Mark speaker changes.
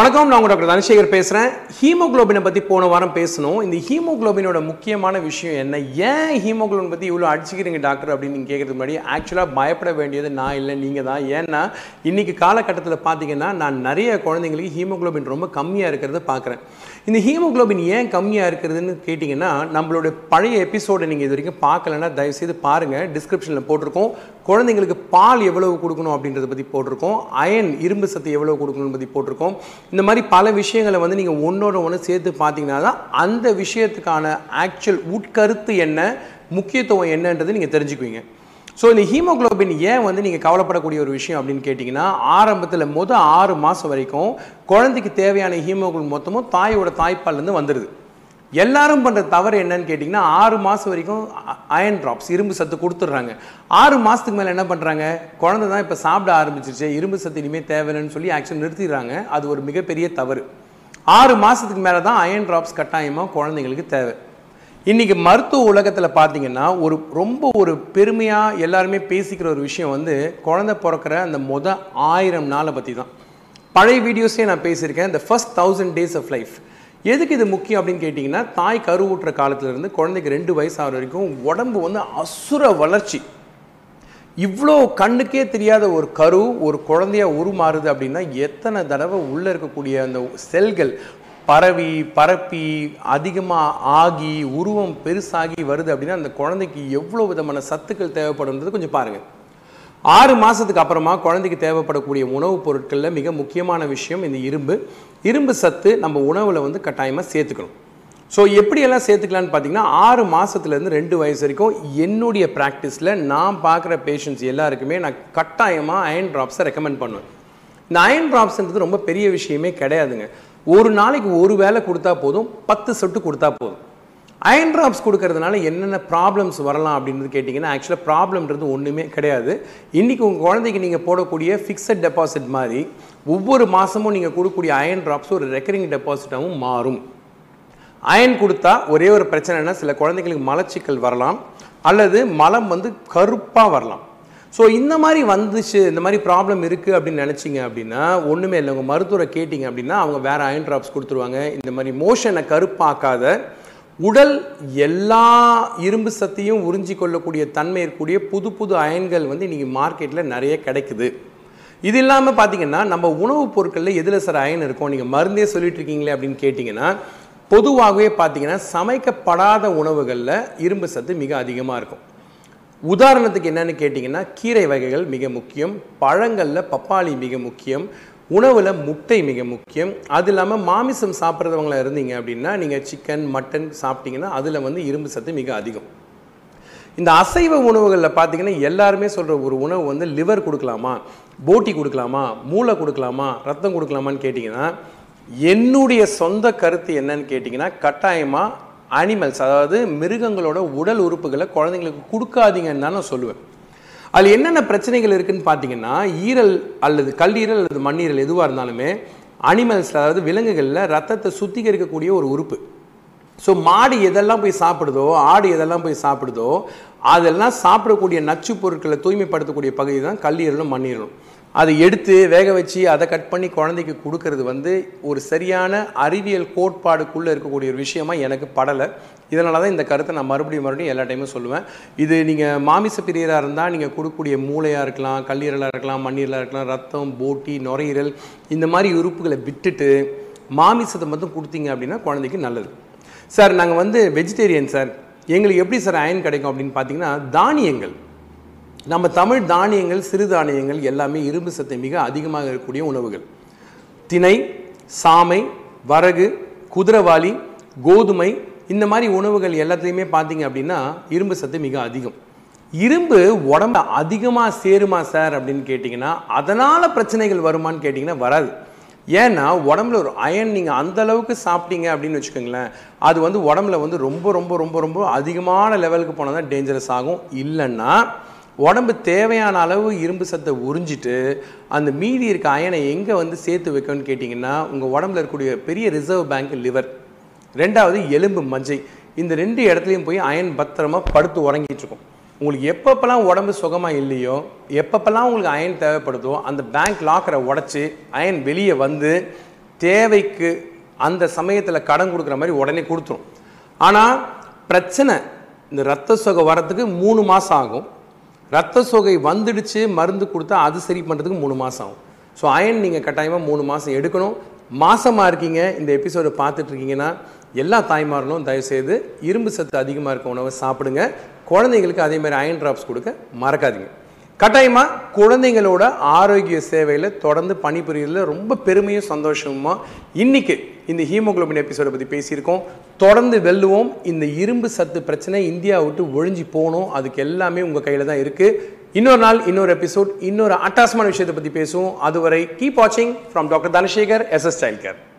Speaker 1: வணக்கம் நான் உங்கள் டாக்டர் தனசேகர் பேசுகிறேன் ஹீமோக்ளோபினை பற்றி போன வாரம் பேசணும். இந்த ஹீமோகுளோபினோட முக்கியமான விஷயம் என்ன? ஏன் ஹீமோக்ளோபின் பற்றி இவ்வளோ அடிச்சுக்கிறீங்க டாக்டர் அப்படின்னு நீங்கள் கேட்குறது முன்னாடி? ஆக்சுவலாக பயப்பட வேண்டியது நான் இல்லை நீங்கள் தான். ஏன்னா இன்னைக்கு காலகட்டத்தில் பார்த்தீங்கன்னா நான் நிறைய குழந்தைங்களுக்கு ஹீமோகுளோபின் ரொம்ப கம்மியாக இருக்கிறத பார்க்குறேன் இந்த ஹீமோகுளோபின் ஏன் கம்மியாக இருக்கிறதுன்னு கேட்டிங்கன்னா நம்மளோட பழைய எபிசோடை நீங்கள் இது வரைக்கும் பார்க்கலன்னா தயவுசெய்து பாருங்கள் டிஸ்கிரிப்ஷனில் போட்டிருக்கோம். குழந்தைங்களுக்கு பால் எவ்வளவு கொடுக்கணும் அப்படின்றத பற்றி போட்டிருக்கோம். அயன் இரும்பு சத்து எவ்வளவு கொடுக்கணும்னு பற்றி போட்டிருக்கோம். இந்த மாதிரி பல விஷயங்களை வந்து நீங்கள் ஒன்றோட ஒன்று சேர்த்து பார்த்தீங்கன்னா தான் அந்த விஷயத்துக்கான ஆக்சுவல் உட்கருத்து என்ன முக்கியத்துவம் என்னன்றது நீங்கள் தெரிஞ்சுக்குவீங்க. ஸோ இந்த ஹீமோகுளோபின் ஏன் வந்து நீங்கள் கவலைப்படக்கூடிய ஒரு விஷயம் அப்படின்னு கேட்டிங்கன்னா ஆரம்பத்தில் மொதல் ஆறு மாதம் வரைக்கும் குழந்தைக்கு தேவையான ஹீமோக்ளோபின் மொத்தமும் தாயோட தாய்ப்பால்லேருந்து வந்துடுது எல்லாரும் பண்ணுற தவறு என்னன்னு கேட்டிங்கன்னா ஆறு மாதம் வரைக்கும் அயன் ட்ராப்ஸ் இரும்பு சத்து கொடுத்துட்றாங்க. ஆறு மாதத்துக்கு மேலே என்ன பண்ணுறாங்க குழந்தை தான் இப்போ சாப்பிட ஆரம்பிச்சிருச்சு. இரும்பு சத்து இனிமேல் தேவையில்லைன்னு சொல்லி ஆக்சுவலி நிறுத்திடுறாங்க. அது ஒரு மிகப்பெரிய தவறு. ஆறு மாதத்துக்கு மேலே தான் அயன் ட்ராப்ஸ் கட்டாயமாக குழந்தைங்களுக்கு தேவை. இன்றைக்கி மருத்துவ உலகத்தில் பார்த்தீங்கன்னா ஒரு ரொம்ப ஒரு பெருமையாக எல்லாருமே பேசிக்கிற ஒரு விஷயம் வந்து குழந்தை பிறக்கிற அந்த மொத ஆயிரம் நாளை பற்றி தான் பழைய வீடியோஸே நான் பேசியிருக்கேன். இந்த first thousand days of life எதுக்கு இது முக்கியம் அப்படின்னு கேட்டிங்கன்னா தாய் கருவூட்டுற காலத்துலேருந்து குழந்தைக்கு ரெண்டு வயசு ஆகிற வரைக்கும் உடம்பு வந்து அசுர வளர்ச்சி. இவ்வளோ கண்ணுக்கே தெரியாத ஒரு கரு ஒரு குழந்தையா உருமாறுது அப்படின்னா எத்தனை தடவை உள்ளே இருக்கக்கூடிய அந்த செல்கள் பரவி பரப்பி அதிகமாக ஆகி உருவம் பெருசாகி வருது அப்படின்னா அந்த குழந்தைக்கு எவ்வளோ விதமான சத்துக்கள் தேவைப்படுன்றது கொஞ்சம் பாருங்கள் ஆறு மாதத்துக்கு அப்புறமா குழந்தைக்கு தேவைப்படக்கூடிய உணவுப் பொருட்களில் மிக முக்கியமான விஷயம் இந்த இரும்பு. இரும்பு சத்து நம்ம உணவில் வந்து கட்டாயமாக சேர்த்துக்கணும். ஸோ எப்படியெல்லாம் சேர்த்துக்கலான்னு பார்த்தீங்கன்னா ஆறு மாதத்துலேருந்து ரெண்டு வயசு வரைக்கும் என்னுடைய ப்ராக்டிஸில் நான் பார்க்குற பேஷண்ட்ஸ் எல்லாருக்குமே நான் கட்டாயமாக அயன் ட்ராப்ஸை ரெக்கமெண்ட் பண்ணுவேன். இந்த அயன் ட்ராப்ஸ்ன்றது ரொம்ப பெரிய விஷயமே கிடையாதுங்க. ஒரு நாளைக்கு ஒரு வேளை கொடுத்தா போதும் பத்து சொட்டு கொடுத்தா போதும். அயன் ட்ராப்ஸ் கொடுக்கறதுனால என்னென்ன ப்ராப்ளம்ஸ் வரலாம் அப்படின்றது கேட்டிங்கன்னா ஆக்சுவலாக ப்ராப்ளம்ன்றது ஒன்றுமே கிடையாது. இன்றைக்கி உங்கள் குழந்தைக்கு நீங்கள் போடக்கூடிய ஃபிக்ஸட் டெபாசிட் மாதிரி ஒவ்வொரு மாதமும் நீங்கள் கொடுக்கக்கூடிய அயன் ட்ராப்ஸ் ஒரு ரெக்கரிங் டெபாசிட்டாகவும் மாறும். அயன் கொடுத்தா ஒரே ஒரு பிரச்சனைனா சில குழந்தைங்களுக்கு மலச்சிக்கல் வரலாம் அல்லது மலம் வந்து கருப்பாக வரலாம். ஸோ இந்த மாதிரி வந்துச்சு இந்த மாதிரி ப்ராப்ளம் இருக்குது அப்படின்னு நினச்சிங்க அப்படின்னா ஒன்றுமே இல்லை. உங்கள் மருத்துவரை கேட்டிங்க அப்படின்னா அவங்க வேறு அயன் ட்ராப்ஸ் கொடுத்துருவாங்க. இந்த மாதிரி மோஷனை கருப்பாக்காத உடல் எல்லா இரும்பு சத்தையும் உறிஞ்சி கொள்ளக்கூடிய தன்மை இருக்கக்கூடிய புது புது அயன்கள் வந்து இன்றைக்கி மார்க்கெட்டில் நிறைய கிடைக்குது. இது இல்லாமல் பார்த்தீங்கன்னா நம்ம உணவுப் பொருட்களில் எதில் சார் அயன் இருக்கும்? நீங்கள் மருந்தே சொல்லிட்டு இருக்கீங்களே அப்படின்னு கேட்டிங்கன்னா பொதுவாகவே பார்த்தீங்கன்னா சமைக்கப்படாத உணவுகளில் இரும்பு சத்து மிக அதிகமாக இருக்கும். உதாரணத்துக்கு என்னென்னு கேட்டிங்கன்னா கீரை வகைகள் மிக முக்கியம் பழங்களில் பப்பாளி மிக முக்கியம் உணவில் முட்டை மிக முக்கியம். அது இல்லாமல் மாமிசம் சாப்பிட்றவங்களா இருந்தீங்க அப்படின்னா நீங்கள் சிக்கன் மட்டன் சாப்பிட்டீங்கன்னா அதில் வந்து இரும்பு சத்து மிக அதிகம். இந்த அசைவ உணவுகளில் பார்த்தீங்கன்னா எல்லாருமே சொல்கிற ஒரு உணவு வந்து லிவர் கொடுக்கலாமா? போட்டி கொடுக்கலாமா? மூளை கொடுக்கலாமா? ரத்தம் கொடுக்கலாமான்னு கேட்டிங்கன்னா என்னுடைய சொந்த கருத்து என்னன்னு கேட்டிங்கன்னா கட்டாயமாக அனிமல்ஸ் அதாவது மிருகங்களோட உடல் உறுப்புகளை குழந்தைங்களுக்கு கொடுக்காதீங்கன்னு தான் நான் சொல்லுவேன். அதில் என்னென்ன பிரச்சனைகள் இருக்குன்னு பார்த்தீங்கன்னா ஈரல் அல்லது கல்லீரல் அல்லது மண்ணீரல் எதுவாக இருந்தாலுமே அனிமல்ஸ் அதாவது விலங்குகளில் ரத்தத்தை சுத்திகரிக்கக்கூடிய ஒரு உறுப்பு. ஸோ மாடு எதெல்லாம் போய் சாப்பிடுதோ ஆடு எதெல்லாம் போய் சாப்பிடுதோ அதெல்லாம் சாப்பிடக்கூடிய நச்சு பொருட்களை தூய்மைப்படுத்தக்கூடிய பகுதி தான் கல்லீரலும் மண்ணீரலும் அதை எடுத்து வேக வச்சு அதை கட் பண்ணி குழந்தைக்கு கொடுக்கறது வந்து ஒரு சரியான அறிவியல் கோட்பாடுக்குள்ளே இருக்கக்கூடிய ஒரு விஷயமா எனக்கு படலை. இதனால தான் இந்த கருத்தை நான் மறுபடியும் மறுபடியும் எல்லா டைமும் சொல்லுவேன். இது நீங்கள் மாமிச பிரியராக இருந்தால் நீங்கள் கொடுக்கக்கூடிய மூளையாக இருக்கலாம் கல்லீரலாக இருக்கலாம் மண்ணீரலாக இருக்கலாம் ரத்தம் போட்டி நுரையீரல் இந்த மாதிரி உறுப்புகளை விட்டுட்டு மாமிசத்தை மட்டும் கொடுத்தீங்க அப்படின்னா குழந்தைக்கு நல்லது. சார் நாங்கள் வந்து வெஜிடேரியன் சார். எங்களுக்கு எப்படி சார் அயன் கிடைக்கும் அப்படின்னு பார்த்தீங்கன்னா தானியங்கள். நம்ம தமிழ் தானியங்கள் சிறு தானியங்கள் எல்லாமே இரும்பு சத்தை மிக அதிகமாக இருக்கக்கூடிய உணவுகள். திணை சாமை வரகு குதிரவாளி கோதுமை இந்த மாதிரி உணவுகள் எல்லாத்துலேயுமே பார்த்தீங்க அப்படின்னா இரும்பு சத்து மிக அதிகம். இரும்பு உடம்ப அதிகமாக சேருமா சார் அப்படின்னு கேட்டிங்கன்னா அதனால் பிரச்சனைகள் வருமான்னு கேட்டிங்கன்னா வராது. ஏன்னா உடம்புல ஒரு அயன் நீங்கள் அந்த அளவுக்கு சாப்பிட்டீங்க அப்படின்னு வச்சுக்கோங்களேன் அது வந்து உடம்புல வந்து ரொம்ப ரொம்ப ரொம்ப ரொம்ப அதிகமான லெவலுக்கு போனால் தான் டேஞ்சரஸ் ஆகும். இல்லைன்னா உடம்பு தேவையான அளவு இரும்பு சத்தை உறிஞ்சிட்டு அந்த மீதி இருக்க அயனை எங்கே வந்து சேர்த்து வைக்கணும்னு கேட்டிங்கன்னா உங்கள் உடம்புல இருக்கக்கூடிய பெரிய ரிசர்வ் பேங்க் லிவர். ரெண்டாவது எலும்பு மஞ்சை. இந்த ரெண்டு இடத்துலையும் போய் அயன் பத்திரமா படுத்து உறங்கிட்டு இருக்கும். உங்களுக்கு எப்பப்பெல்லாம் உடம்பு சுகமாக இல்லையோ எப்பப்பெல்லாம் உங்களுக்கு அயன் தேவைப்படுதோ அந்த பேங்க் லாக்கரை உடச்சி அயன் வெளியே வந்து தேவைக்கு அந்த சமயத்தில் கடன் கொடுக்குற மாதிரி உடனே கொடுத்துரும். ஆனால் பிரச்சனை இந்த ரத்த சோகை வரத்துக்கு மூணு மாதம் ஆகும். ரத்த சோகை வந்துடுச்சு மருந்து கொடுத்தா அது சரி பண்ணுறதுக்கு மூணு மாதம் ஆகும். ஸோ அயன் நீங்கள் கட்டாயமாக மூணு மாதம் எடுக்கணும். மாசமாக இருக்கீங்க இந்த எபிசோடை பார்த்துட்ருக்கீங்கன்னா எல்லா தாய்மார்களும் தயவுசெய்து இரும்பு சத்து அதிகமாக இருக்க உணவை சாப்பிடுங்க. குழந்தைங்களுக்கு அதே மாதிரி அயன் ட்ராப்ஸ் கொடுக்க மறக்காதீங்க. கட்டாயமாக குழந்தைங்களோட ஆரோக்கிய சேவையில் தொடர்ந்து பணிபுரியதில் ரொம்ப பெருமையும் சந்தோஷமுமா? இன்றைக்கி இந்த ஹீமோகுளோபின் எபிசோடை பற்றி பேசியிருக்கோம். தொடர்ந்து வெல்லுவோம். இந்த இரும்பு சத்து பிரச்சனை இந்தியா விட்டு ஒழிஞ்சு போகணும் அதுக்கு எல்லாமே உங்கள் கையில் தான் இருக்குது இன்னொரு நாள் இன்னொரு எபிசோட் இன்னொரு அட்டாசமான விஷயத்தை பற்றி பேசுவோம். அதுவரை கீப் வாட்சிங் from doctor Dhanasekar S S child care